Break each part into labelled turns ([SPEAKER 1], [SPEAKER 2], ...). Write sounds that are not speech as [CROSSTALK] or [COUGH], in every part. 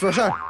[SPEAKER 1] 说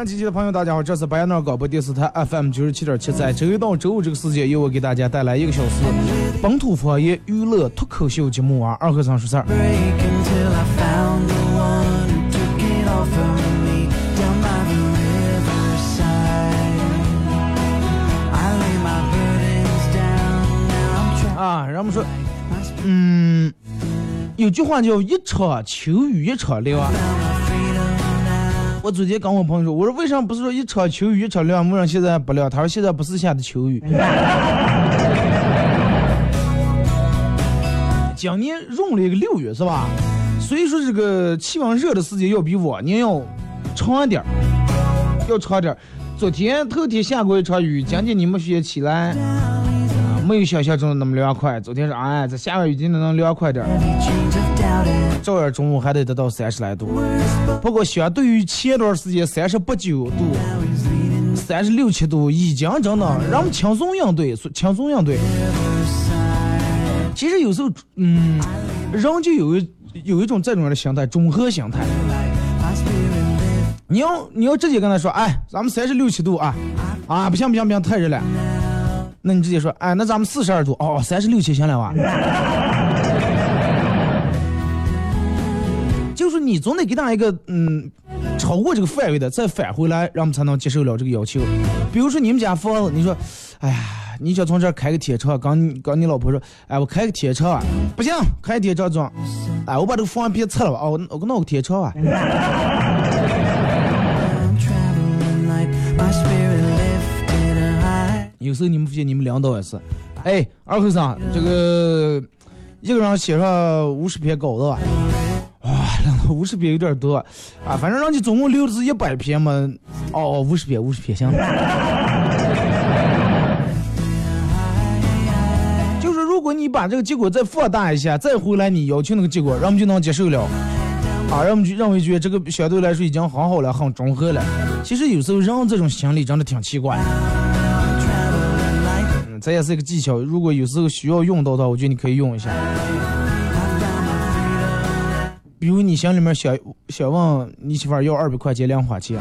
[SPEAKER 1] 阳机器的朋友，大家好，这是白杨那广播电视台 FM 九十七点七，在周一到周五这个时间，由我给大家带来一个小时本土方言娱乐脱口秀节目啊，二和尚说事儿。啊，人们说，嗯，有句话叫一场秋雨一场凉。我昨天跟我朋友说，我说为啥不是说一场秋雨一场凉？为啥现在不凉？他说现在不是下的秋雨。[LAUGHS] 今年闰了一个六月是吧？所以说这个气温热的时间要比往年要长一点，要长点。昨天头天下过一场雨，今天你们学起来。没有想象中的那么凉快。昨天是哎，这下完雨今天能凉快点儿，照样中午还得得到三十来度。不过相对于前段时间三十八九度、三十六七度，已经真的让们轻松应对，轻松应对。其实有时候，嗯，人就有一有一种这种的心态，综合心态。你要你要直接跟他说，哎，咱们三十六七度啊，啊，不行不行不行，太热了。那你直接说，哎，那咱们四十二度，哦，三十六七行了吧？你总得给他一个，嗯，超过这个范围的，再返回来，让我们才能接受了这个要求。比如说你们家房子，你说，哎呀，你想从这儿开个铁车，刚刚你老婆说，哎，我开个铁车啊，不行，开铁车装，哎，我把这个房别拆了吧，哦，我我弄个铁车啊。[LAUGHS] 有时候你们发现你们领导也是，哎，二和尚，这个一个人写上五十篇稿子吧，哇，五十篇有点多啊，反正让你总共留的是一百篇嘛，哦哦，五十篇，五十篇，行。[LAUGHS] 就是如果你把这个结果再放大一下，再回来你要求那个结果，人们就能接受了，啊，人们就认为觉得这个相对来说已经很好了，很中和了。其实有时候人这种心理真的挺奇怪。嗯这也是一个技巧，如果有时候需要用到的话，我觉得你可以用一下。比如你心里面想想问你媳妇要二百块钱零花钱，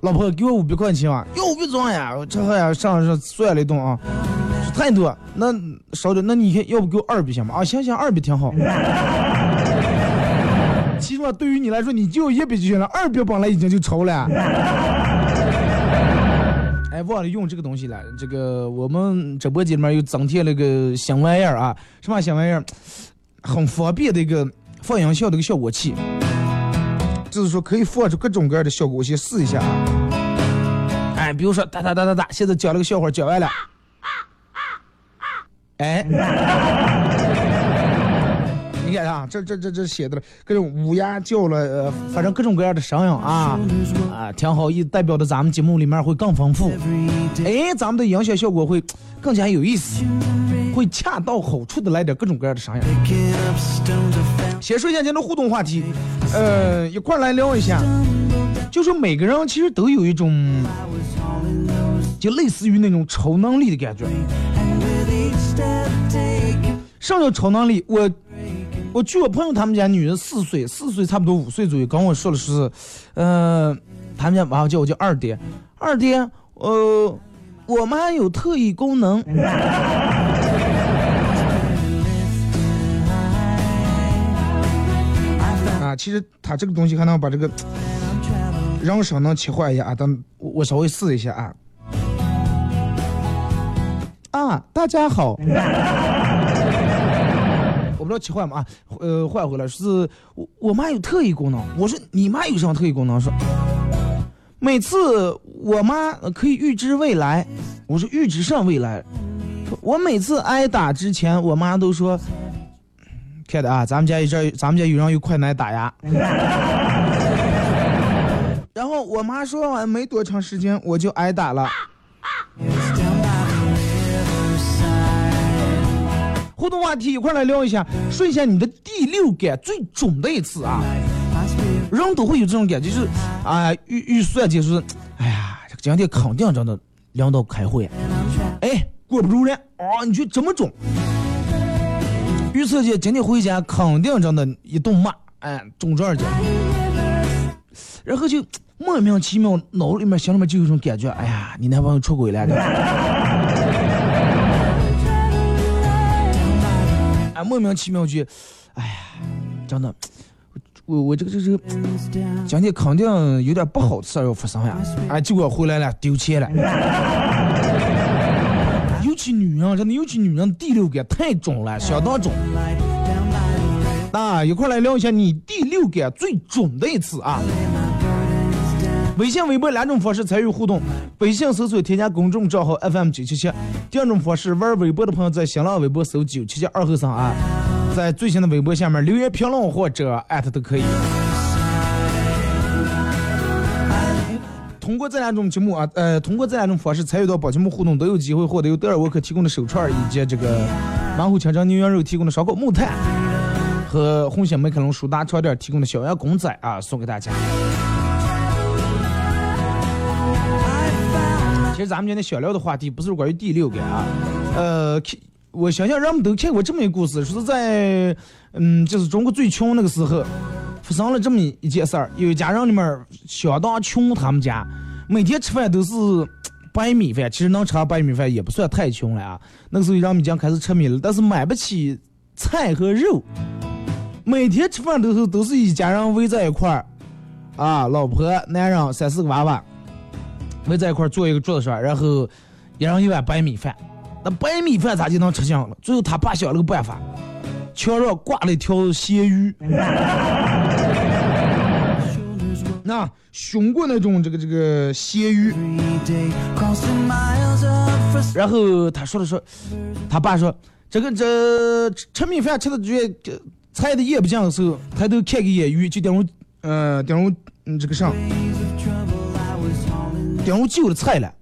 [SPEAKER 1] 老婆给我五百块钱吧，要五百装呀，这还呀上上算了一顿啊，太多，那少点，那你要不给我二百行吗？啊，行行，二百挺好。其实嘛，对于你来说，你就一百就行了，二百本来已经就超了。[LAUGHS] 哎，忘了用这个东西了。这个我们直播间里面又增添了个新玩意儿啊，什么新玩意儿？很方便的一个放音效的一个效果器，就是说可以放出各种各样的效果。我先试一下啊。哎，比如说哒哒哒哒哒，现在讲了个笑话，讲完了。哎。[LAUGHS] 你看啊，这这这这写的了，各种乌鸦叫了，呃，反正各种各样的声音啊，啊，挺好，意，代表着咱们节目里面会更丰富，哎，咱们的音响效果会更加有意思，会恰到好处的来点各种各样的声音。先说一下今天的互动话题，呃，一块来聊一下，就是每个人其实都有一种，就类似于那种超能力的感觉。什么叫超能力？我。我去我朋友他们家，女人四岁，四岁差不多五岁左右，跟我说的是，嗯，他们家娃娃叫我叫二爹，二爹，呃，我们还有特异功能。其实它这个东西还能把这个人生能切换一下啊。等我我稍微试一下啊。啊，大家好。[LAUGHS] 我不知道切换吗？啊，呃，换回来是我我妈有特异功能。我说你妈有什么特异功能？说每次我妈可以预知未来。我说预知上未来。我每次挨打之前，我妈都说。看的啊，咱们家有这，咱们家有人有困难打呀。[LAUGHS] 然后我妈说完没多长时间，我就挨打了。互动话题一块来聊一下，说一下你的第六感最准的一次啊。人都会有这种感觉，就是啊预预算就是哎呀，这个今天肯定真的领导开会，哎过不住了啊，你就这么准。预测姐今天回家肯定真的一顿骂，哎，中这儿去，然后就莫名其妙脑里面心里面就有一种感觉，哎呀，你男朋友出轨了，[LAUGHS] 哎，莫名其妙就，哎呀，真的，我我这个这个今天肯定有点不好的事要发生呀，哎，结果回来了丢钱了。尤其女人，真的，尤其女人第六感太准了，相当准。那一块来聊一下你第六感最准的一次啊！微信、微博两种方式参与互动：微信搜索添加公众账号 FM 九七七；第二种方式，玩微博的朋友在新浪微博搜九七七二后三啊，在最新的微博下面留言评论或者艾特都可以。通过这两种节目啊，呃，通过这两种方式参与到宝节目互动，都有机会获得由德尔沃克提供的手串以及这个满虎清蒸牛羊肉提供的烧烤木炭和红星美凯龙舒达床垫提供的小羊公仔啊，送给大家。其实咱们今天想聊的话题不是关于第六感啊，呃，我想想，人们都看过这么一个故事，说是在嗯，就是中国最穷那个时候。发生了这么一件事儿，有一家人里面相当穷，他们家每天吃饭都是白米饭，其实能吃白米饭也不算太穷了啊。那个时候人们已经开始吃米了，但是买不起菜和肉，每天吃饭的时候都是一家人围在一块儿，啊，老婆、男人、三四个娃娃围在一块儿坐一个桌子上，然后一人一碗白米饭。那白米饭咋就能吃香了？最后他爸想了个办法。墙上挂了一条咸鱼，[LAUGHS] 那凶过那种这个这个咸鱼，然后他说了说，他爸说这个这吃米饭吃的这菜的咽不进的时候，抬头看个眼鱼就等于呃等于嗯这个啥，等于旧的菜了。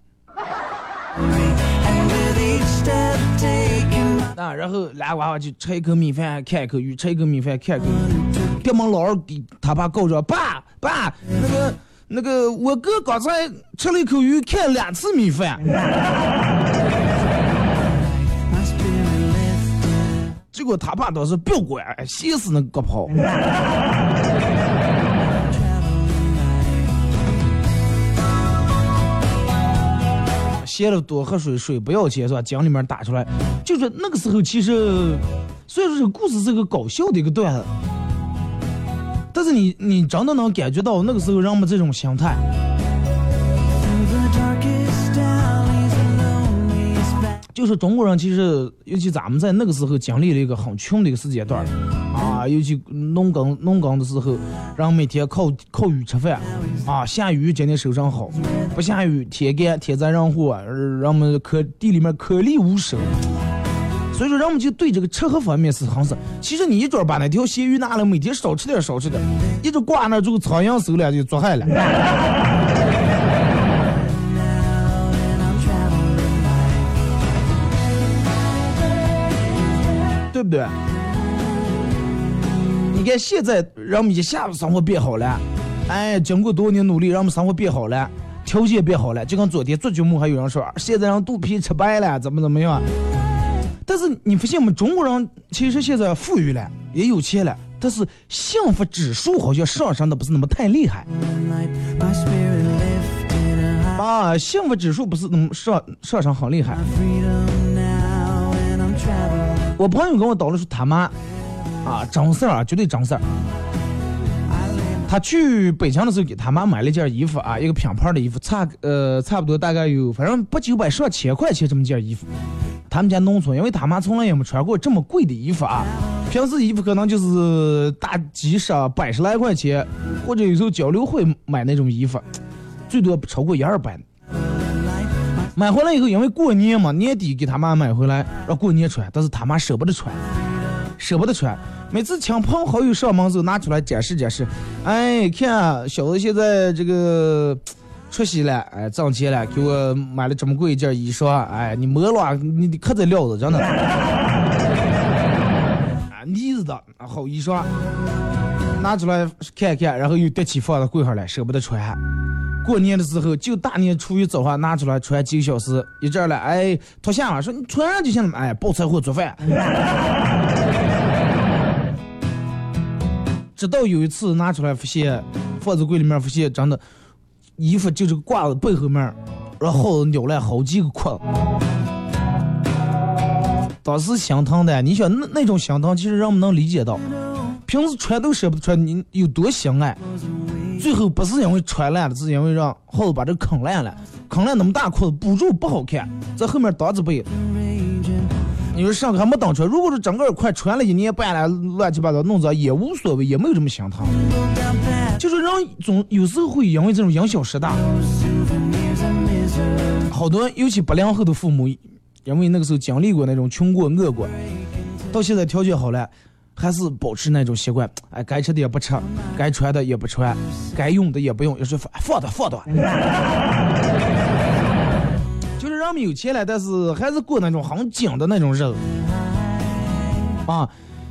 [SPEAKER 1] 啊，然后俩娃娃就吃一口米饭看一口鱼，吃一口米饭看一口鱼。爹妈老二给他爸告状，爸爸，那个那个我哥刚才吃了一口鱼，看两次米饭。[LAUGHS] 结果他爸倒是不管，歇死那个跑。接了多喝水，水不要钱是吧？井里面打出来，就是那个时候其实，虽然说这个故事是个搞笑的一个段子，但是你你真的能感觉到那个时候人们这种心态。就是中国人其实，尤其咱们在那个时候经历了一个很穷的一个时间段啊，尤其农耕农耕的时候，人每天靠靠雨吃饭啊，下雨今天收成好，不下雨天干天灾人祸，人们可地里面颗粒无收，所以说人们就对这个吃喝方面是很是。其实你一准把那条咸鱼拿来，每天少吃点少吃点，一直挂那，就苍蝇手了就做害了。对？你看现在，人们一下子生活变好了，哎，经过多年努力，人们生活变好了，条件变好了。就跟昨天做节目还有人说，现在人肚皮吃白了，怎么怎么样？但是你发现我们中国人其实现在富裕了，也有钱了，但是幸福指数好像上升的不是那么太厉害。啊，幸福指数不是那么上上升很厉害。我朋友跟我叨了说他妈，啊，真事儿啊，绝对真事儿。他去北京的时候给他妈买了件衣服啊，一个品牌的衣服，差呃差不多大概有反正八九百上千块钱这么件衣服。他们家农村，因为他妈从来也没穿过这么贵的衣服啊，平时衣服可能就是大几十、百十来块钱，或者有时候交流会买那种衣服，最多不超过一二百。买回来以后，因为过年嘛，年底给他妈买回来让过年穿，但是他妈舍不得穿，舍不得穿。每次请朋好友上门时候拿出来展示展示，哎，看小子现在这个 [TSK] 出息了，哎，挣钱了，给我买了这么贵一件衣裳，哎，你摸了，你可得料子，真的。[LAUGHS] 啊，呢子的好衣裳，拿出来看看，然后又叠起放到柜上来，舍不得穿。过年的时候，就大年初一早上拿出来穿几个小时，一阵儿了，哎，脱下了，说你穿上就行了，哎，包柴火做饭。[LAUGHS] 直到有一次拿出来发现，放在柜里面发现，真的，衣服就是挂在背后面，然后扭了好几个窟。当时心疼的，你想那那种心疼，其实人们能理解到。平时穿都舍不得穿，你有多心爱？最后不是因为穿烂了，是因为让耗子把这坑烂了，坑烂那么大裤子补住不好看，在后面当着背。你说上课还没当穿，如果说整个快穿了一年半了，乱七八糟弄脏也无所谓，也没有这么心疼。就是人总有时候会因为这种因小失大，好多尤其八零后的父母，因为那个时候经历过那种穷过饿过，到现在条件好了。还是保持那种习惯，哎，该吃的也不吃，该穿的也不穿，该用的也不用，[LAUGHS] 就是放放的放的。就是人们有钱了，但是还是过那种很紧的那种日子。啊，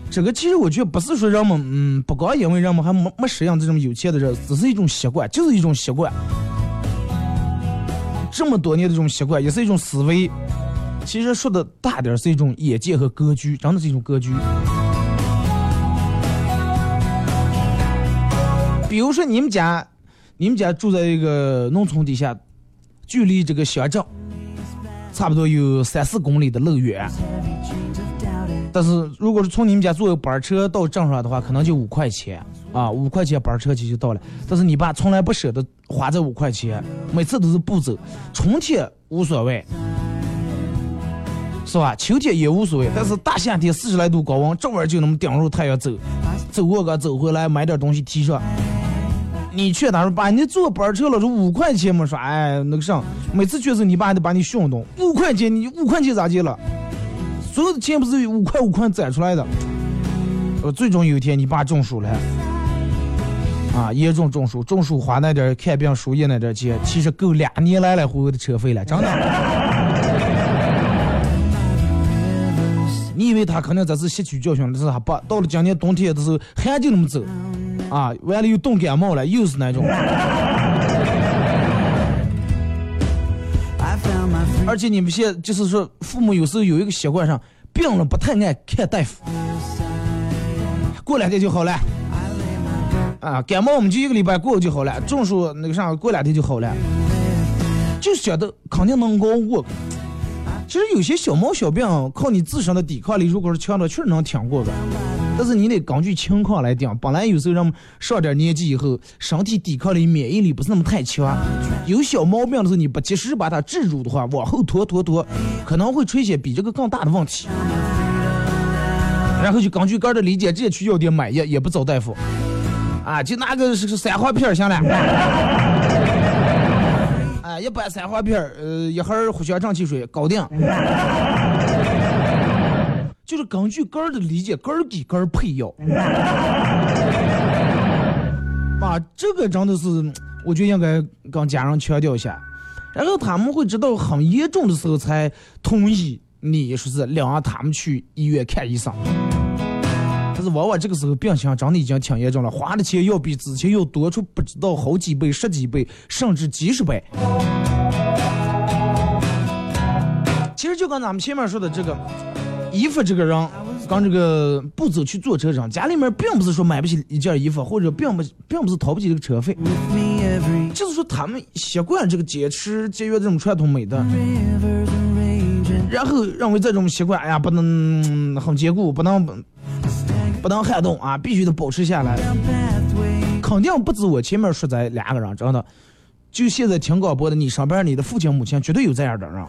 [SPEAKER 1] 这个其实我觉得不是说人们，嗯，不光因为人们还没没适应这种有钱的日子，只是一种习惯，就是一种习惯。这么多年的这种习惯，也是一种思维。其实说的大点，是一种眼界和格局，真的是一种格局。比如说你们家，你们家住在一个农村底下，距离这个乡镇差不多有三四公里的路远。但是如果是从你们家坐班车到镇上的话，可能就五块钱啊，五块钱班车钱就到了。但是你爸从来不舍得花这五块钱，每次都是不走。春天无所谓，是吧？秋天也无所谓，但是大夏天四十来度高温，这会儿就那么顶住太阳走，走过个走回来买点东西提上。你去他说爸，你坐班车了，说五块钱嘛，说哎那个啥，每次去时你爸还得把你训动，五块钱你五块钱咋借了？所有的钱不是五块五块攒出来的，呃，最终有一天你爸中暑了，啊，严重中暑，中暑花那点看病输液那点钱，其实够俩年来来回回的车费了，真的。你以为他可能这次吸取教训，但是他不，到了今年冬天的时候，还就那么走。啊，完了又冻感冒了，又是那种。而且你们现就是说，父母有时候有一个习惯上，病了不太爱看大夫，过两天就好了。啊，感冒我们就一个礼拜过就好了，中暑那个啥过两天就好了，就觉得肯定能熬过。其实有些小毛小病，靠你自身的抵抗力，如果是强的，确实能挺过的。但是你得根据情况来定。本来有时候人们上点年纪以后，身体抵抗力、免疫力不是那么太强，有小毛病的时候，你不及时把它治住的话，往后拖拖拖，可能会出现比这个更大的问题。然后就根据个人的理解，直接去药店买药，也不找大夫，啊，就拿个是三花片行了。[LAUGHS] 啊，一般三花片呃，一盒藿香正气水搞定。就是根据个人的理解，个人给个人配药。[LAUGHS] 啊这个真的是，我觉得应该跟家人强调一下，然后他们会知道很严重的时候才同意你说是领着他们去医院看医生。但是往往这个时候病情真的已经挺严重了，花的钱要比之前要多出不知道好几倍、十几倍，甚至几十倍。其实就跟咱们前面说的这个。衣服这个人，刚这个不走去坐车上，家里面并不是说买不起一件衣服，或者并不并不是掏不起这个车费，就是说他们习惯这个节持节约这种传统美德，然后认为这种习惯，哎呀不能很坚固，不能不能撼动啊，必须得保持下来。肯定不止我前面说这两个人，真的。就现在听广播的，你身边你的父亲母亲绝对有这样的人。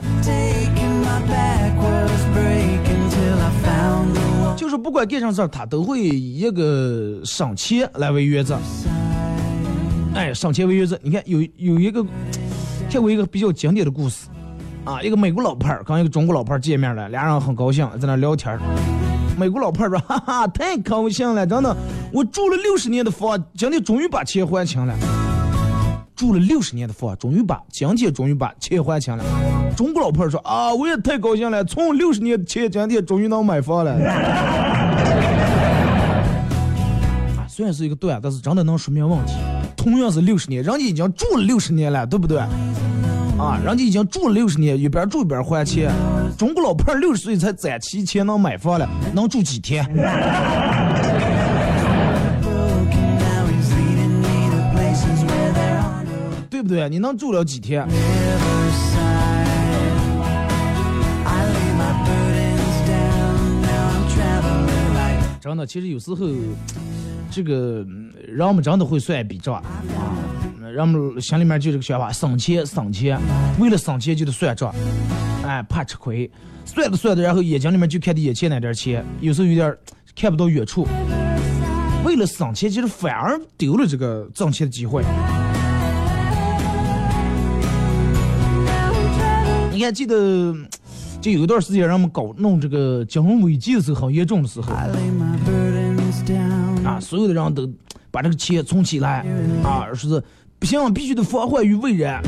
[SPEAKER 1] 就是不管干啥事儿，他都会以一个省钱来为原则。哎，省钱为原则。你看有有一个看过一个比较经典的故事啊，一个美国老派儿跟一个中国老派儿见面了，俩人很高兴在那聊天。美国老派儿说：“哈哈，太高兴了，真的，我住了六十年的房，今天终于把钱还清了。住了六十年的房，终于把今天终于把钱还清了。”中国老婆说：“啊，我也太高兴了，存六十年的钱，今天终于能买房了。[LAUGHS] ”啊，虽然是一个段，但是真的能说明问题。同样是六十年，人家已经住了六十年了，对不对？啊，人家已经住了六十年，一边住一边还钱。中国老婆六十岁才攒齐钱能买房了，能住几天？不对？你能住了几天？真的，其实有时候，这个人们真的会算笔账。人们心里面就这个想法，省钱省钱，为了省钱就得算账，哎，怕吃亏，算着算着，然后眼睛里面就看着眼前那点钱，有时候有点看不到远处。为了省钱，其实反而丢了这个挣钱的机会。你还记得，就有一段时间，人们搞弄这个金融危机的时候，很严重的时候，啊，所有的人都把这个钱存起来，啊，说是。不行，必须得防患于未然。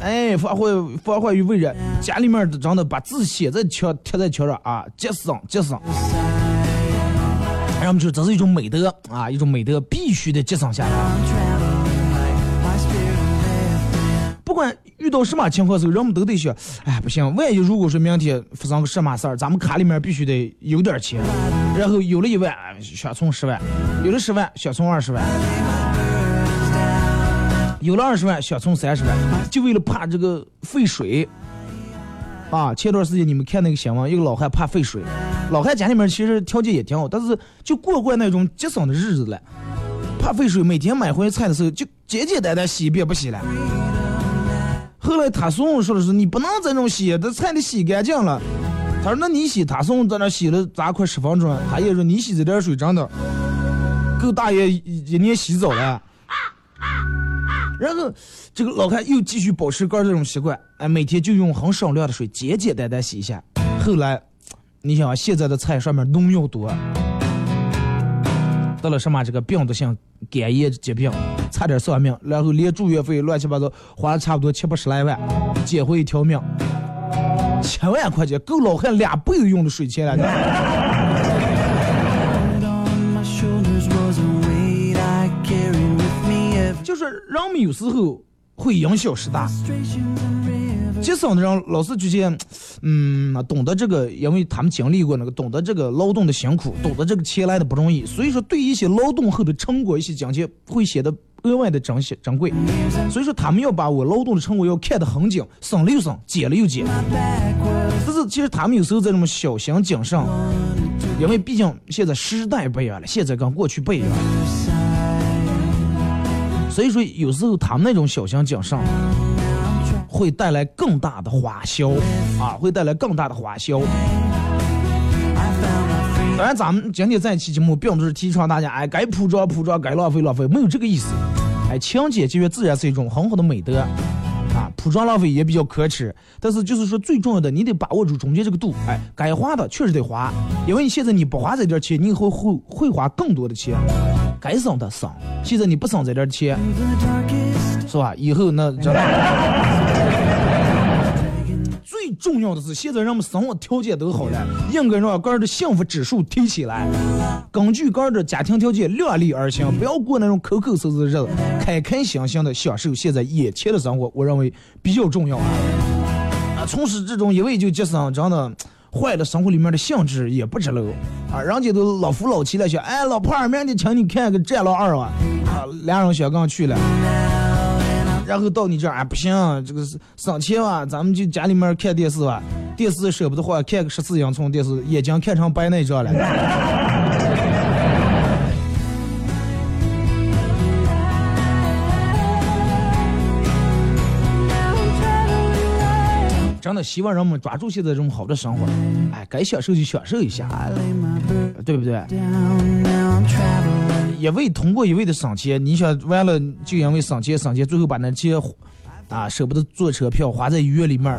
[SPEAKER 1] 哎，防患防患于未然。家里面的真的把字写在墙贴在墙上啊，节省节省。人们说这是一种美德啊，一种美德必须得节省下来。管遇到什么情况时候，人们都得想，哎，不行，万一如果说明天发生个什么事儿，咱们卡里面必须得有点钱。然后有了一万，想存十万；有了十万，想存二十万。有了二十万，想存三十万，就为了怕这个废水啊！前段时间你们看那个新闻，一个老汉怕废水，老汉家里面其实条件也挺好，但是就过惯那种节省的日子了，怕废水，每天买回来菜的时候就简简单单洗一遍不洗了。后来他送说的是，你不能这种洗，这菜得洗干净了。他说那你洗，他送在那洗了咋快十分钟，他也说你洗这点水真的够大爷一年洗澡了。然后，这个老汉又继续保持个这种习惯，哎，每天就用很少量的水，简简单单洗一下。后来，你想现在的菜上面农药多，得了什么这个病毒性肝炎疾病，差点丧命，然后连住院费乱七八糟花了差不多七八十来万，捡回一条命，千万块钱够老汉俩辈子用的水钱了。就是人们有时候会因小失大，节省的人老是觉得，嗯，懂得这个，因为他们经历过那个，懂得这个劳动的辛苦，懂得这个钱来的不容易，所以说对一些劳动后的成果，一些金钱会显得额外的珍惜珍贵。所以说他们要把我劳动的成果要看得很紧，省了又省，减了又减。但是其实他们有时候在这么小心谨慎，因为毕竟现在时代不一样了，现在跟过去不一样了。所以说，有时候他们那种小心谨慎，会带来更大的花销啊，会带来更大的花销。当然，咱们今天这一期节目并不是提倡大家哎该铺张铺张，该浪费浪费，没有这个意思。哎，勤俭节约自然是一种很好的美德啊，铺张浪费也比较可耻。但是就是说，最重要的，你得把握住中间这个度。哎，该花的确实得花，因为你现在你不花这点钱，你以后会会花更多的钱。该省的省，现在你不省这点钱，是吧？以后那 [LAUGHS] 这最重要的是，现在人们生活条件都好了，应该让个人的幸福指数提起来。根据个人的家庭条件量力而行，不要过那种抠抠搜搜的日子，开开心心的享受现在眼前的生活，我认为比较重要啊。啊，从事这种一味就节省，真的。坏了生活里面的兴致也不值了啊！人家都老夫老妻了，想哎，老婆儿，明天请你看个《战狼二》啊！啊，俩人小刚去了，然后到你这儿，哎，不行，这个是省钱啊，咱们就家里面看电视吧，电视舍不得换，看个十四英寸电视，眼睛看成白内障了。真的希望人们抓住现在这种好的生活，哎，该享受就享受一下，对不对？一味通过一味的省钱，你想完了就因为省钱省钱，最后把那钱啊舍不得坐车票花在医院里面，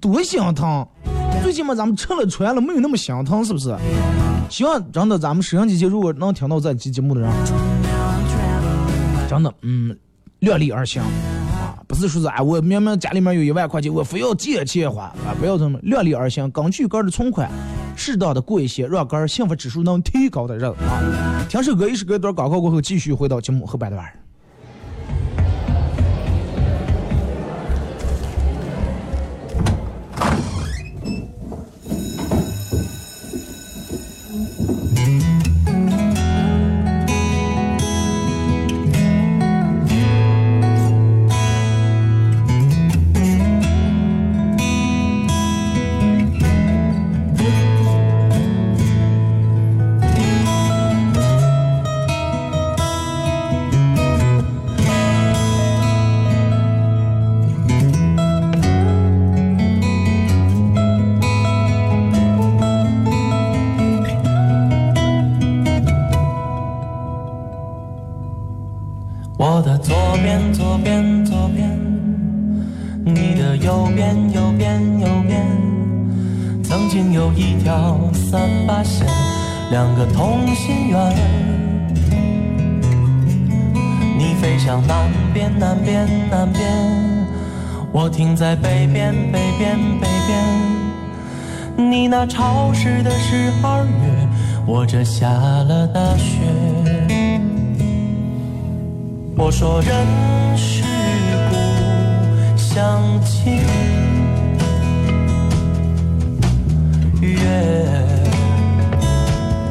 [SPEAKER 1] 多心疼。最起码咱们吃了穿了没有那么心疼，是不是？希望真的咱们摄像机前如果能听到这期节目的人，真的嗯，量力而行。不是说是啊，我明明家里面有一万块钱，我非要借钱花啊！不要这么量力而行，根据个人的存款，适当的过一些让个人幸福指数能提高的日子啊！听首歌，一首歌一段广告过后，继续回到节目后半段。
[SPEAKER 2] 一条三八线，两个同心圆。你飞向南边，南边，南边。我停在北边，北边，北边。你那潮湿的是二月，我这下了大雪。我说人世故乡情。月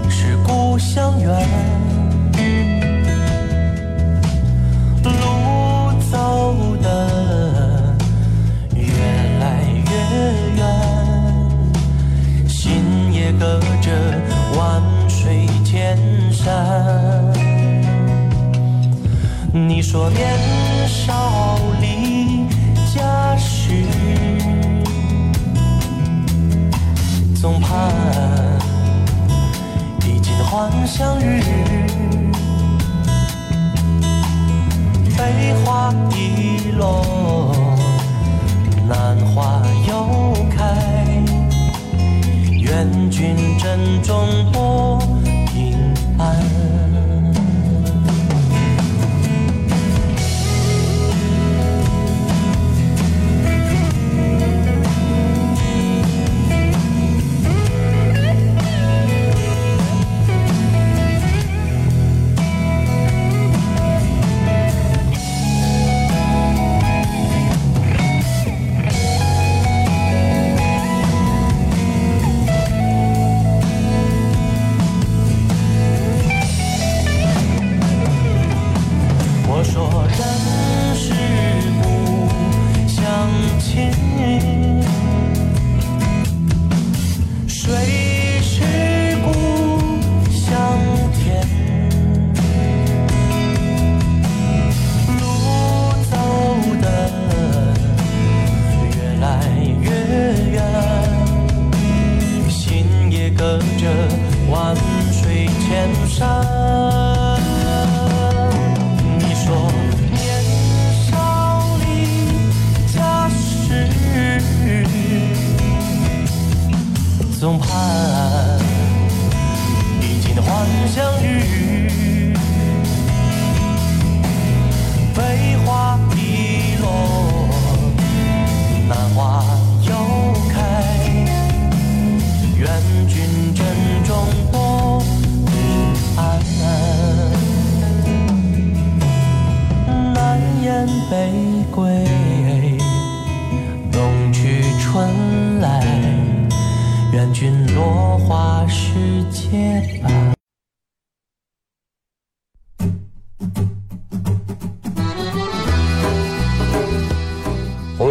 [SPEAKER 2] 是故乡圆路走的越来越远心也隔着万水千山。你说年少离家时总盼衣锦还乡日，飞花易落，兰花又开。愿君珍重多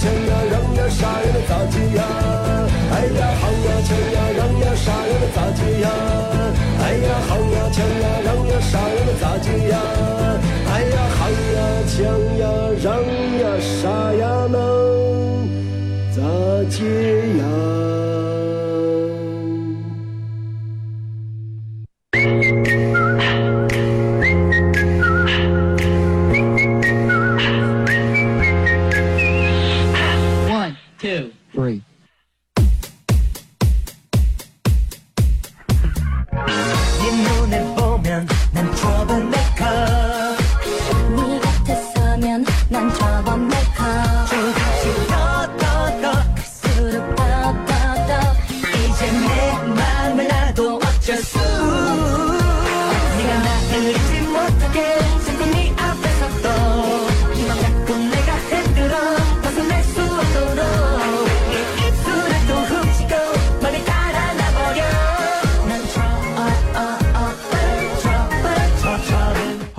[SPEAKER 3] 钱呀，让呀，啥样的咋地
[SPEAKER 4] 呀？哎呀，好呀，钱呀，让呀，啥样的咋地呀？
[SPEAKER 3] 哎呀，好呀，钱呀，让呀，啥呀？哎呀，好呀，钱呀，让呀，啥
[SPEAKER 4] 能咋地？呀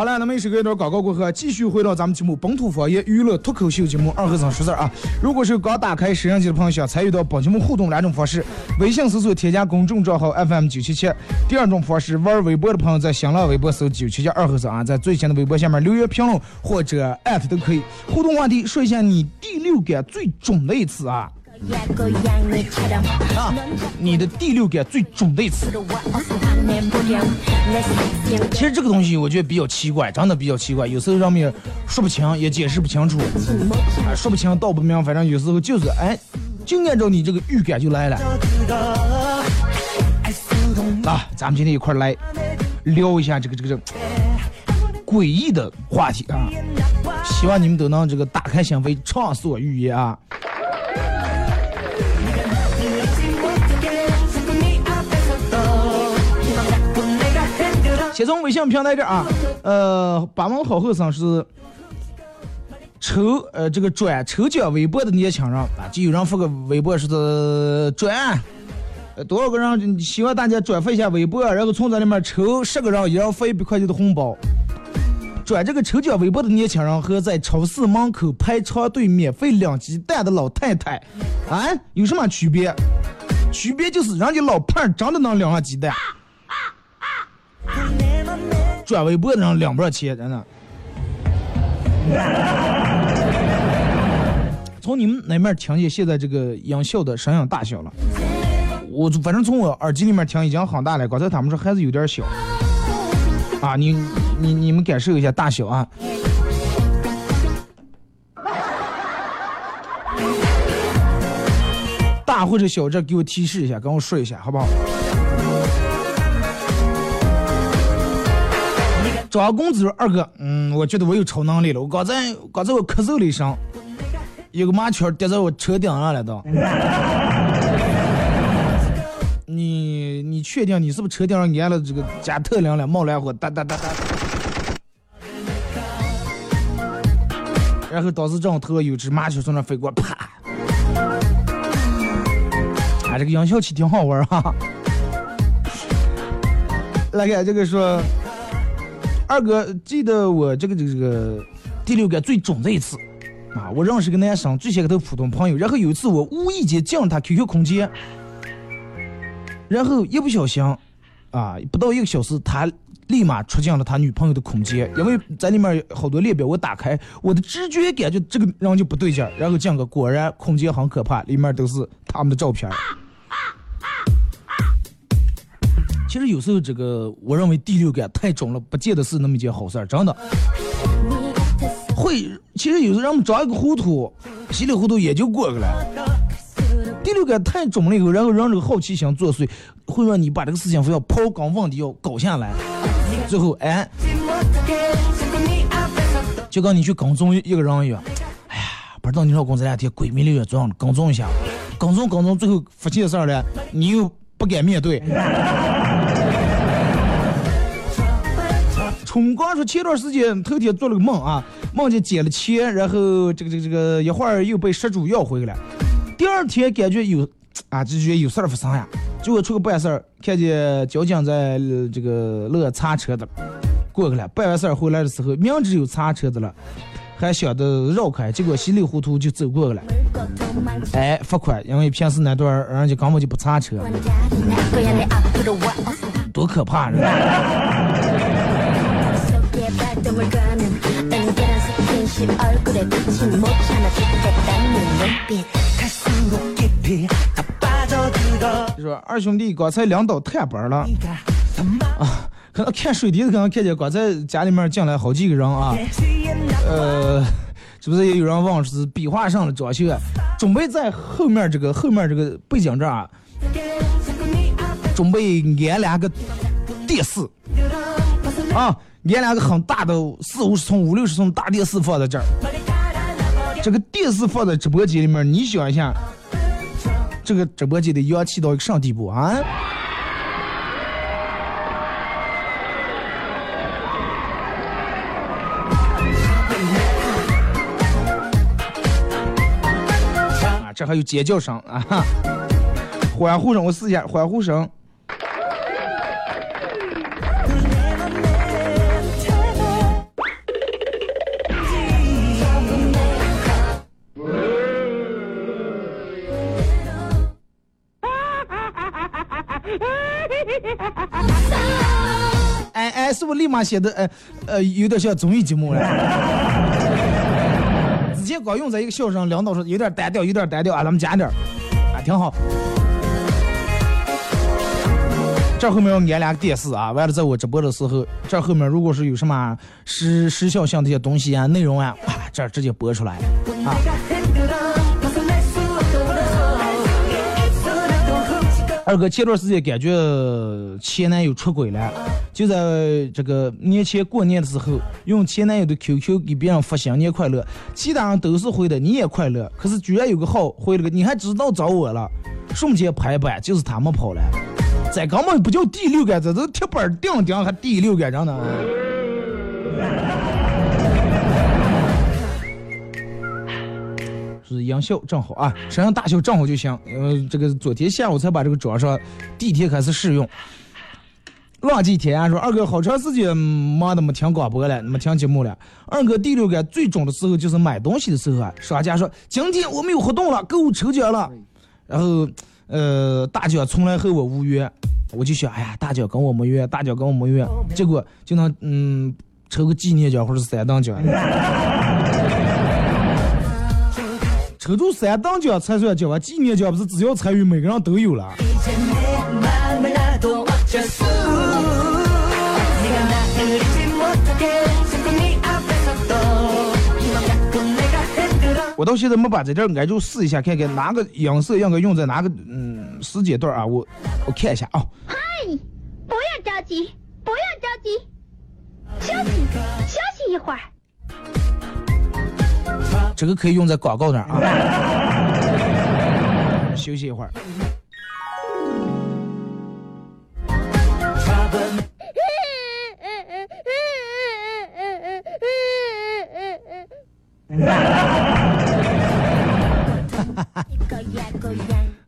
[SPEAKER 1] 是一首歌一段广告过后，继续回到咱们节目《本土方言娱乐脱口秀》节目二和尚说事儿啊！如果是刚打开摄像机的朋友，想参与到本节目互动两种方式：微信搜索添加公众账号 FM 九七七；第二种方式，玩微博的朋友在新浪微博搜九七七二和尚啊，在最新的微博下面留言评论或者艾特都可以。互动话题：说一下你第六感最准的一次啊！啊，你的第六感最准的一次。其实这个东西我觉得比较奇怪，真的比较奇怪，有时候让们说不清，也解释不清楚，啊，说不清道不明，反正有时候就是哎，就按照你这个预感就来了。啊，咱们今天一块来聊一下这个这个这个诡异的话题啊，希望你们都能这个打开心扉，畅所欲言啊。先从微信平台这啊，呃，八门好后生是抽呃这个转抽奖微博的年轻人啊，就有人发个微博是转，多少个人希望大家转发一下微博，然后从这里面抽十个人，一人发一百块钱的红包。转这个抽奖微博的年轻人和在超市门口排长队免费领鸡蛋的老太太，啊，有什么区别？区别就是人家老胖儿真的能领上鸡蛋。转微博的人两不上钱，真的。从你们那面听见现在这个音效的声音大小了，我反正从我耳机里面听已经很大了。刚才他们说还是有点小，啊，你你你们感受一下大小啊。大或者小，这给我提示一下，跟我说一下，好不好？张公子说：“二哥，嗯，我觉得我有超能力了。我刚才刚才我咳嗽了一声，有个麻雀跌在我车顶上了都。[LAUGHS] 你你确定你是不是车顶上安了这个加特林了？冒蓝火哒哒哒哒。然后当时正好头有只麻雀从那飞过，啪！啊，这个音效器挺好玩哈。[LAUGHS] 来看这个说。”二哥，记得我这个这个第六感最准的一次啊！我认识个男生，最先跟他普通朋友，然后有一次我无意间进了他 QQ 空间，然后一不小心啊，不到一个小时，他立马出进了他女朋友的空间，因为在里面好多列表，我打开，我的直觉感觉这个人就不对劲儿，然后进个，果然空间很可怕，里面都是他们的照片。其实有时候这个，我认为第六感太重了，不见得是那么一件好事儿，真的。会，其实有时候让我们装一个糊涂，稀里糊涂也就过去了。第六感太重了以后，然后让这个好奇心作祟，会让你把这个事情非要刨根问底，要搞下来。最后，哎，就跟你去跟踪一个人一样，哎呀，不知道你老公这两天鬼迷六眼状，跟踪一下，跟踪跟踪，最后发现事儿了，你又不敢面对。春光说前段时间头天做了个梦啊，梦见捡了钱，然后这个这个这个一会儿又被失主要回来了。第二天感觉有啊，就觉得有事儿发生呀。结果出个办事儿，看见交警在这个乐擦车子，过去了。办完事儿回来的时候，明知有擦车子了，还想着绕开，结果稀里糊涂就走过去了。哎，罚款，因为平时那段人家根本就不擦车，多可怕啊！就说二兄弟刚才两刀探板了啊，可能看水滴子，可能看见刚才家里面进来好几个人啊，呃，是不是也有人问是壁画上的装修啊？准备在后面这个后面这个背景这儿啊，准备安两个电视啊，连两个很大的四五十寸、五六十寸大电视放在这儿。这个电视放在直播间里面，你想一下，这个直播间的阳气到一个啥地步啊？啊，这还有尖叫声啊！欢呼声，我试一下欢呼声。哎，是不是立马显得呃有点像综艺节目了？之前刚用在一个笑声，领导说有点单调，有点单调啊，咱们加点，啊，挺好。这后面要安两个电视啊，完了在我直播的时候，这后面如果是有什么时时效性这些东西啊、内容啊，啪，这直接播出来啊。二哥前段时间感觉前男友出轨了，就在这个年前过年的时候，用前男友的 QQ 给别人发新年快乐，其他人都是回的你也快乐，可是居然有个号回了个你还知道找我了，瞬间拍板就是他们跑了，这根本不叫第六感，这都铁板钉钉还第六感，真的。是阳校正好啊，身上大小正好就行。因为这个昨天下午才把这个装上，第一天开始试用。浪迹天涯说二哥好长时间忙的没听广播了，没听节目了。二哥第六感最准的时候就是买东西的时候啊，商家说今天我们有活动了，购物抽奖了，然后呃大奖从来和我无缘，我就想哎呀大奖跟我没缘，大奖跟我没缘，结果就能嗯抽个纪念奖或者三等奖。抽中三等奖才算奖啊！纪念奖不是只要参与，每个人都有了。我到现在没把这点挨住试一下，看看哪个颜色应该用在哪个嗯时间段啊？我我看一下啊。
[SPEAKER 5] 嗨，不要着急，不要着急，休息休息一会儿。
[SPEAKER 1] 这个可以用在广告那儿啊。[LAUGHS] 休息一会儿。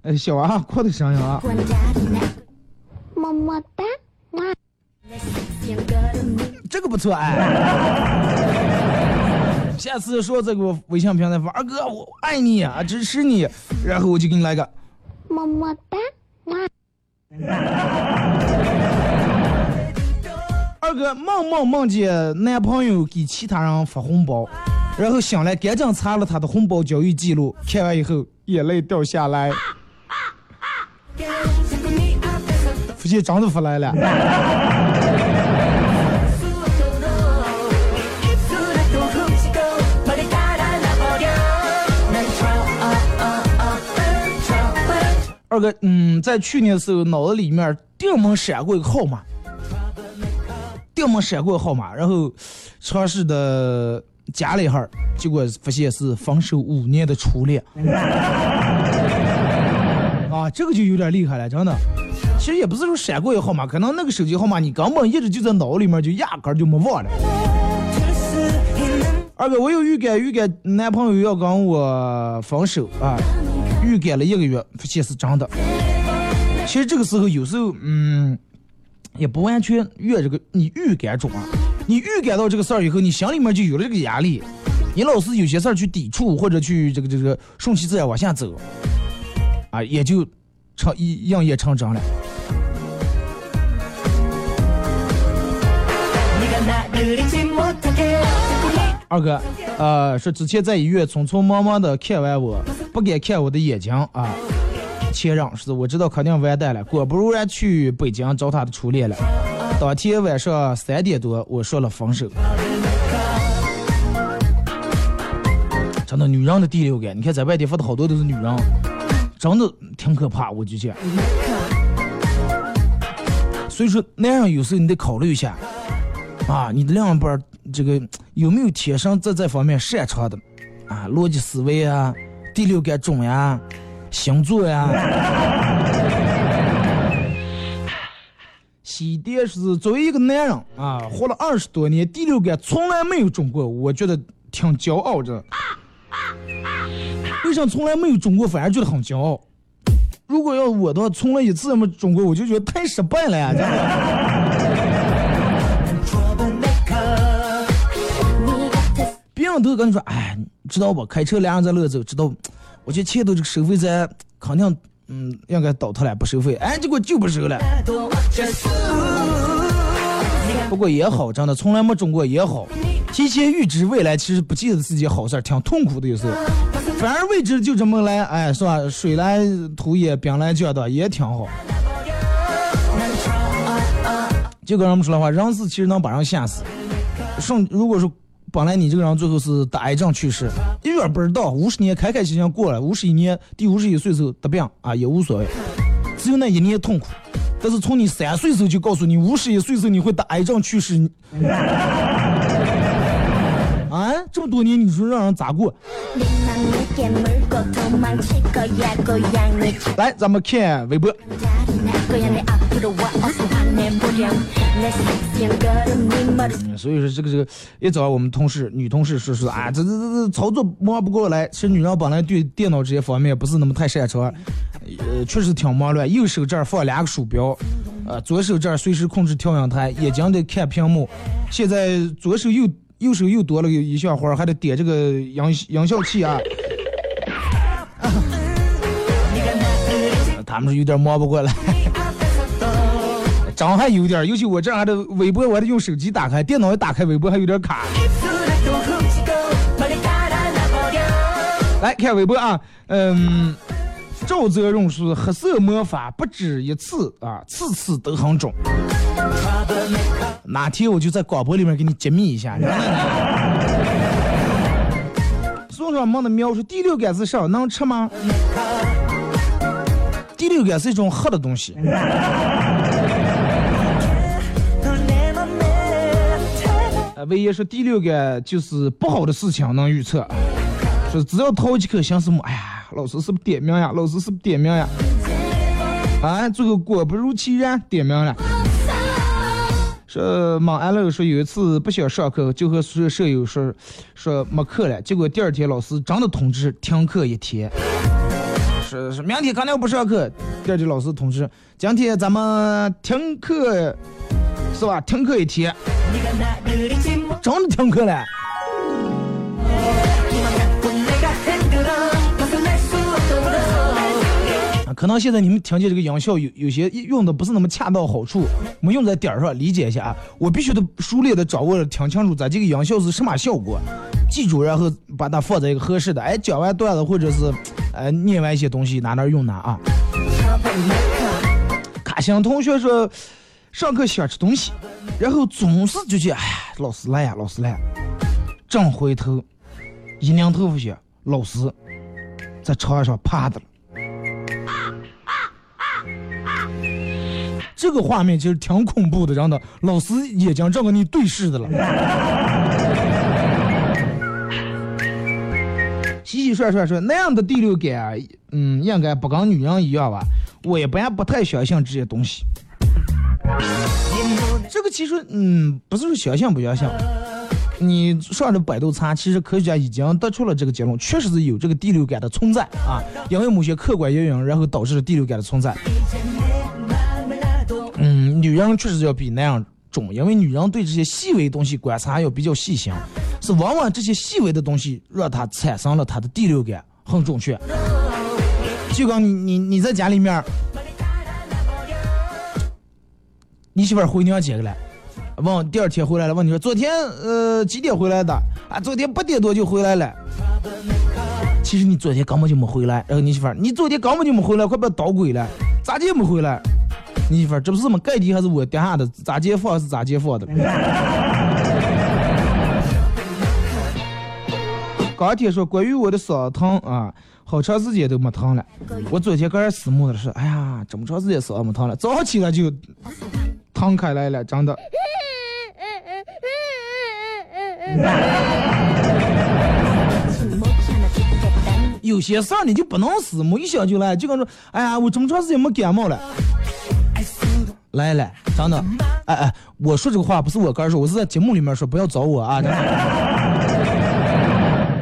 [SPEAKER 1] 呃，[LAUGHS] 小娃哭的声音啊。
[SPEAKER 5] 么么哒，
[SPEAKER 1] 这个不错哎。下次说这个微信平台发，二哥我爱你啊，支持你，然后我就给你来个
[SPEAKER 5] 么么哒。[LAUGHS]
[SPEAKER 1] 二哥梦梦梦见男朋友给其他人发红包，然后醒来赶紧查了他的红包交易记录，看完以后眼泪掉下来，发现真的发来了。二哥，嗯，在去年的时候，脑子里面定门闪过一个号码，定门闪过号码，然后尝试的加了一下，结果发现是分手五年的初恋。[LAUGHS] 啊，这个就有点厉害了，真的。其实也不是说闪过一个号码，可能那个手机号码你根本一直就在脑子里面，就压根儿就没忘了。二哥，我有预感，预感男朋友要跟我分手啊。预感了一个月，发现是真的。其实这个时候有时候，嗯，也不完全越这个你预感中啊。你预感到这个事儿以后，你心里面就有了这个压力，你老是有些事儿去抵触或者去这个这个顺其自然往下走，啊，也就成一样也成真了。你二哥，呃，是之前在医院匆匆忙忙的看完我，不敢看我的眼睛啊，前任是我知道肯定完蛋了，果不如然去北京找他的初恋了。当天晚上三点多，我说了分手。真的，女人的第六感，你看在外地发的好多都是女人，真的挺可怕，我就讲。所以说，男人有时候你得考虑一下，啊，你的另一半这个有没有天生在这方面擅长的，啊，逻辑思维啊，第六感重呀，星座呀。西爹是作为一个男人啊，活了二十多年，第六感从来没有中过，我觉得挺骄傲的。为啥从来没有中过，反而觉得很骄傲？如果要我的话，从来一次没中过，我就觉得太失败了呀！这别人都跟你说，哎，知道不？开车俩人在路走，知道？我这前头这个收费站肯定，嗯，应该倒他了，不收费。哎，结果就不收了。不过也好，真的，从来没中过也好。提前预知未来，其实不记得自己好事儿，挺痛苦的有时候。反而未知就这么来，哎，是吧？水来土掩，兵来将挡，也挺好。就跟人们说的话，人死其实能把人吓死。剩如果说本来你这个人最后是得癌症去世，一点不知道，五十年开开心心过了，五十一年，第五十一岁时候得病啊，也无所谓，只有那一年痛苦。但是从你三岁时候就告诉你，五十一岁时候你会得癌症去世。[LAUGHS] 啊，这么多年你说让人咋过？来，咱们看微博。所以说这个这个一早我们同事女同事说说啊，这这这这操作忙不过来。其实女人本来对电脑这些方面不是那么太擅长，呃，确实挺忙乱。右手这儿放两个鼠标，呃，左手这儿随时控制调音台，眼睛得看屏幕。现在左手又。右手又多了一小花，还得点这个音音效器啊！[LAUGHS] 他们是有点忙不过来，账还有点，尤其我这还得微博，我还得用手机打开，电脑一打开微博还有点卡。来看微博啊，嗯。赵泽荣是黑色魔法不止一次啊，次次都很准。哪天我就在广播里面给你揭秘一下。送上梦的描述，第六感是啥？能吃吗？第六感是一种黑的东西。唯一说第六个就是不好的事情能预测，说只要掏几颗心思么，哎呀。老师是不点名呀？老师是不点名呀？啊，最后果不如其然点名了。说马安乐说有一次不想上课，就和宿舍舍友说说没课了，结果第二天老师真的通知停课一天。说是明天肯定不上课。第二天老师通知今天咱们停课，是吧？停课一天，真的听课了。可能现在你们听见这个音效有有些用的不是那么恰到好处，没用在点儿上，理解一下啊！我必须得熟练的掌握了，听清楚咱这个音效是什么效果，记住，然后把它放在一个合适的。哎，讲完段子或者是，呃，念完一些东西拿那儿用拿啊。卡星同学说，上课想吃东西，然后总是就觉哎呀，老师来呀，老师来。正回头，一拧头发去，老师在床上趴着了。这个画面其实挺恐怖的，真的。老师眼睛正跟你对视的了，洗洗涮涮说那样的第六感，嗯，应该不跟女人一样吧？我一般不太相信这些东西。这个其实，嗯，不是说相信不相信。你上着百度查，其实科学家已经得出了这个结论，确实是有这个第六感的存在啊，因为某些客观原因，然后导致了第六感的存在。嗯，女人确实要比男人重，因为女人对这些细微东西观察要比较细心，是往往这些细微的东西让她产生了她的第六感很准确。就刚你你你在家里面，你媳妇回娘家去了。问第二天回来了，问你说昨天呃几点回来的？啊，昨天八点多就回来了。其实你昨天根本就没回来，然后你媳妇儿，你昨天根本就没回来，快不要捣鬼了，咋就没回来？你媳妇儿，这不是么盖地还是我跌下的？咋接放是咋接放的？[LAUGHS] 钢铁说，关于我的嗓子疼啊，好长时间都没疼了。我昨天刚私募的是，哎呀，这么长时间嗓子没疼了，早上起来就疼开来了，真的。[LAUGHS] 有些事儿你就不能私募，一想就来，就跟说，哎呀，我这么长时间没感冒了。来来，真的，哎哎，我说这个话不是我刚说，我是在节目里面说，不要找我啊。[LAUGHS]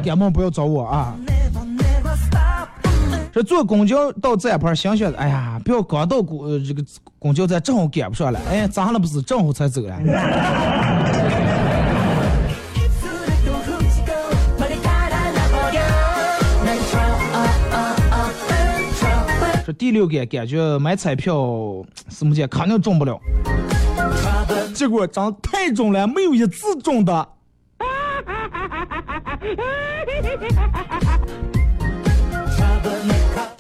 [SPEAKER 1] 感冒不要找我啊！这坐公交到站牌，想想，哎呀，不要刚到公这个公交站正好赶不上了，哎，咋了不是正好才走了？[LAUGHS] 说第六感感觉买彩票四目姐肯定中不了，结果真太中了，没有一次中的。[LAUGHS]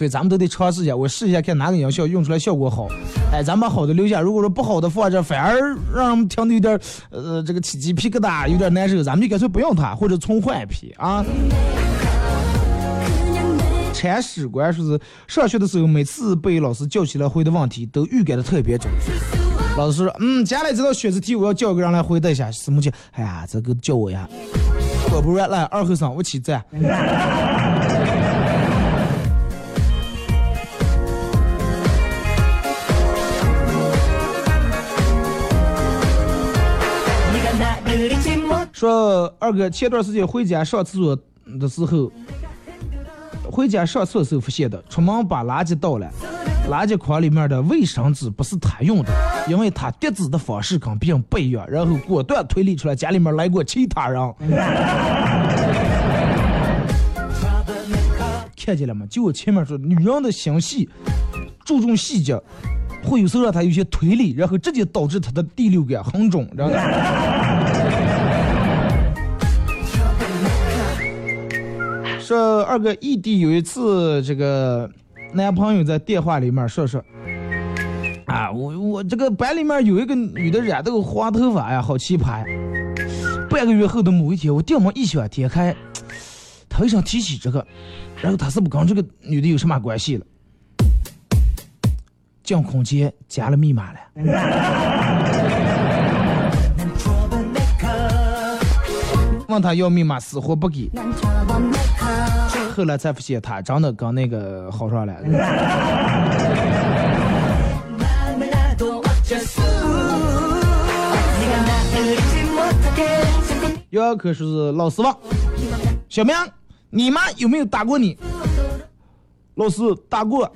[SPEAKER 1] 对，咱们都得尝试一下，我试一下看哪个药效用出来效果好。哎，咱把好的留下，如果说不好的放这，反而让人听的有点呃这个起鸡皮疙瘩，有点难受，咱们就干脆不用它，或者重换一批啊。铲屎官说是上学的时候，每次被老师叫起来回的问题，都预感的特别准。老师说，嗯，接下来这道选择题我要叫个人来回答一下。什么叫？哎呀，这个叫我呀。我不然来，二后生我起站。说二哥前段时间回家上厕所的时候，回家上厕所时候发现的，出门把垃圾倒了，垃圾筐里面的卫生纸不是他用的，因为他叠纸的方式跟别人不一样，然后果断推理出来家里面来过其他人。[LAUGHS] 看见了吗？就我前面说，女人的心细，注重细节，会有时候让她有些推理，然后直接导致她的第六感很重，知道吗？说二哥异地有一次，这个男朋友在电话里面说说，啊，我我这个班里面有一个女的染这个黄头发呀，好奇葩呀。半个月后的某一天，我电门一响，点开，头上提起这个，然后他是不跟这个女的有什么关系了？进空间加了密码了。[LAUGHS] 问他要密码，死活不给。后来才发现，他真的跟那个好上了。姚可是老师吧？小明，你妈有没有打过你？老师打过。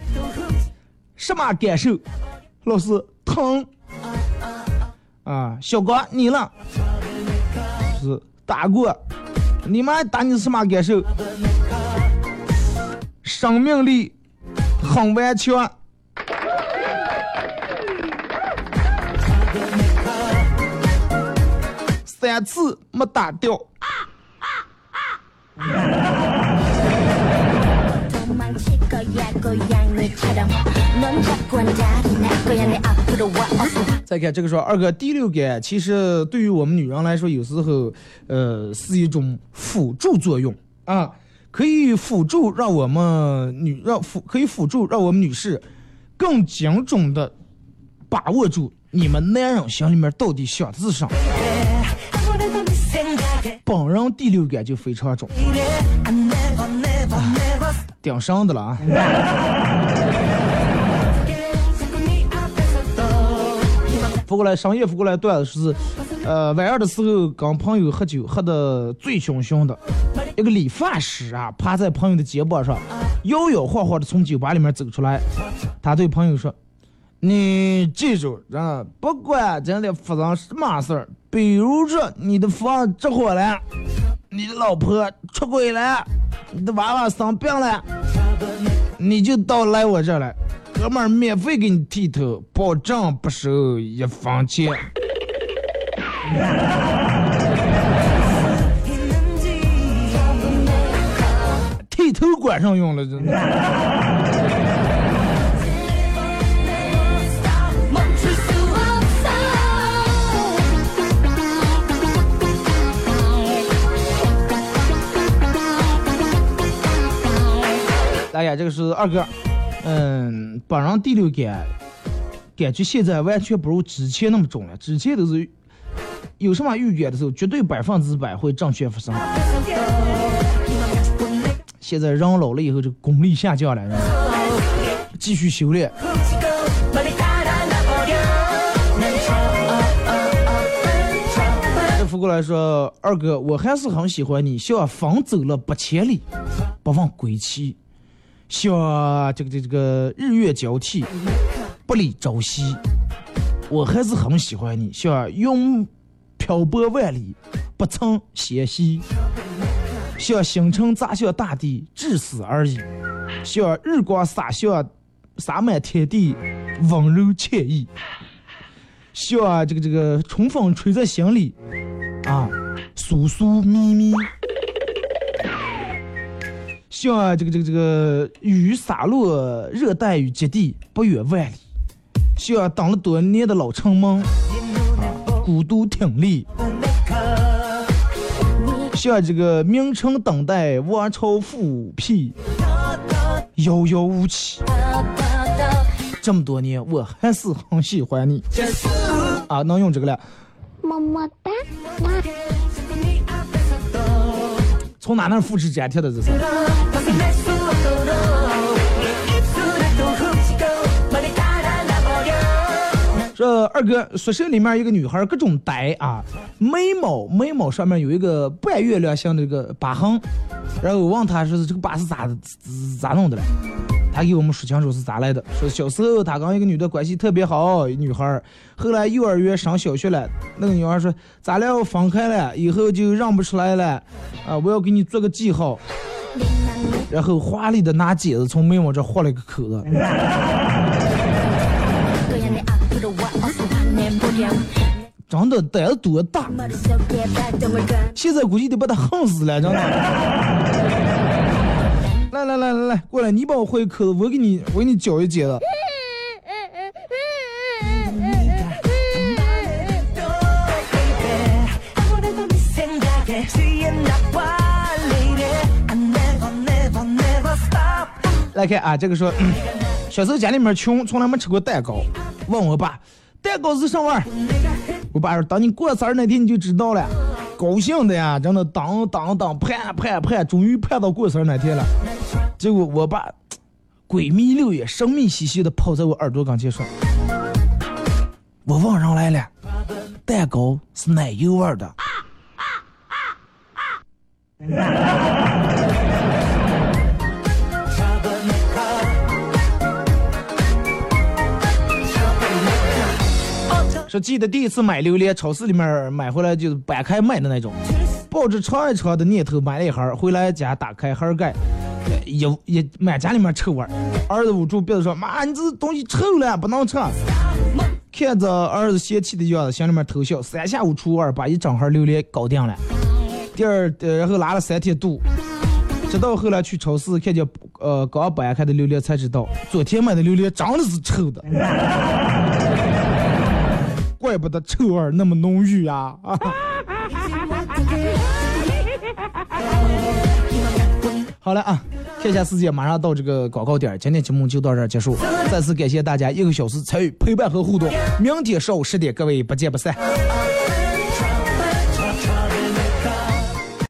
[SPEAKER 1] 什么感受？老师疼。啊，小刚你呢？是打过。你们打你什么感受？生命力很顽强，三次没打掉。啊啊啊再看这个说，二哥第六感，其实对于我们女人来说，有时候呃是一种辅助作用啊。可以辅助让我们女让辅可以辅助让我们女士更精准的把握住你们男人心里面到底想的是什么。本人第六感就非常重，顶上的了啊。[LAUGHS] 扶过来，深夜扶过来段子是，呃，晚上的时候跟朋友喝酒，喝的醉醺醺的。一个理发师啊，趴在朋友的肩膀上，摇摇晃晃的从酒吧里面走出来。他对朋友说：“你记住，啊，不管今天发生什么事儿，比如说你的房着火了，你的老婆出轨了，你的娃娃生病了，你就到来我这来，哥们儿免费给你剃头，保证不收一分钱。[LAUGHS] 剃头管上用了，真的。大家这个是二哥，嗯，本人第六感，感觉现在完全不如之前那么重了。之前都是有什么预感的时候，绝对百分之百会正确发生。现在人老了以后，这功力下降了，继续修炼。这扶过来说，二哥，我还是很喜欢你，像风走了八千里，不忘归期。像这个这个这个日月交替，不离朝夕，我还是很喜欢你。像云漂泊万里，不曾歇息；像星辰砸向大地，至死而已；像日光洒向洒满天地，温柔惬意；像这个这个春风吹在心里，啊，酥酥咪咪。像这个这个这个雨洒落热带雨极地不远万里，像等了多年的老城门，孤独挺立，像这个名城等待王朝复辟，遥遥无期。这么多年，我还是很喜欢你啊，能用这个了。么么哒。从哪那复制粘贴的这是？这二哥宿舍里面一个女孩各种呆啊，眉毛眉毛上面有一个半月亮形的这个疤痕，然后我问她说是这个疤是咋咋弄的了？他给我们说清楚是咋来的。说小时候他跟一个女的关系特别好，女孩后来幼儿园上小学了，那个女孩说咱俩要分开了，以后就认不出来了，啊，我要给你做个记号。然后华丽的拿剪子从眉毛这划了一个口子。真的胆子多大？现在估计得把他恨死了，真的。来来来来来，过来！你帮我换一口子，我给你，我给你教一剪子。来看啊，这个说，小时候家里面穷，从来没吃过蛋糕。问我爸，蛋糕是什么？我爸说，等你过生日那天你就知道了。高兴的呀，真的当当当，盼盼盼，终于盼到过生日那天了。结果我爸鬼迷六眼、神秘兮兮的跑在我耳朵跟前说：“我问人来了，蛋糕是奶油味的。”说记得第一次买榴莲，超市里面买回来就是掰开卖的那种，抱着尝一尝的念头买了一盒，回来家打开盒盖。一一满家里面臭味儿，儿子捂住鼻子说：“妈，你这东西臭了，不能吃。”看着儿子嫌弃的样子，心里面偷笑。三下五除二，把一整盒榴莲搞定了。第二，然后拉了三天肚，直到后来去超市看见呃刚掰开的榴莲，才知道昨天买的榴莲真的是臭的，怪不得臭味那么浓郁啊！[LAUGHS] 好了啊，看一下时间，马上到这个广告点今天节目就到这儿结束。再次感谢大家一个小时参与陪伴和互动。明天上午十点，各位不见不散。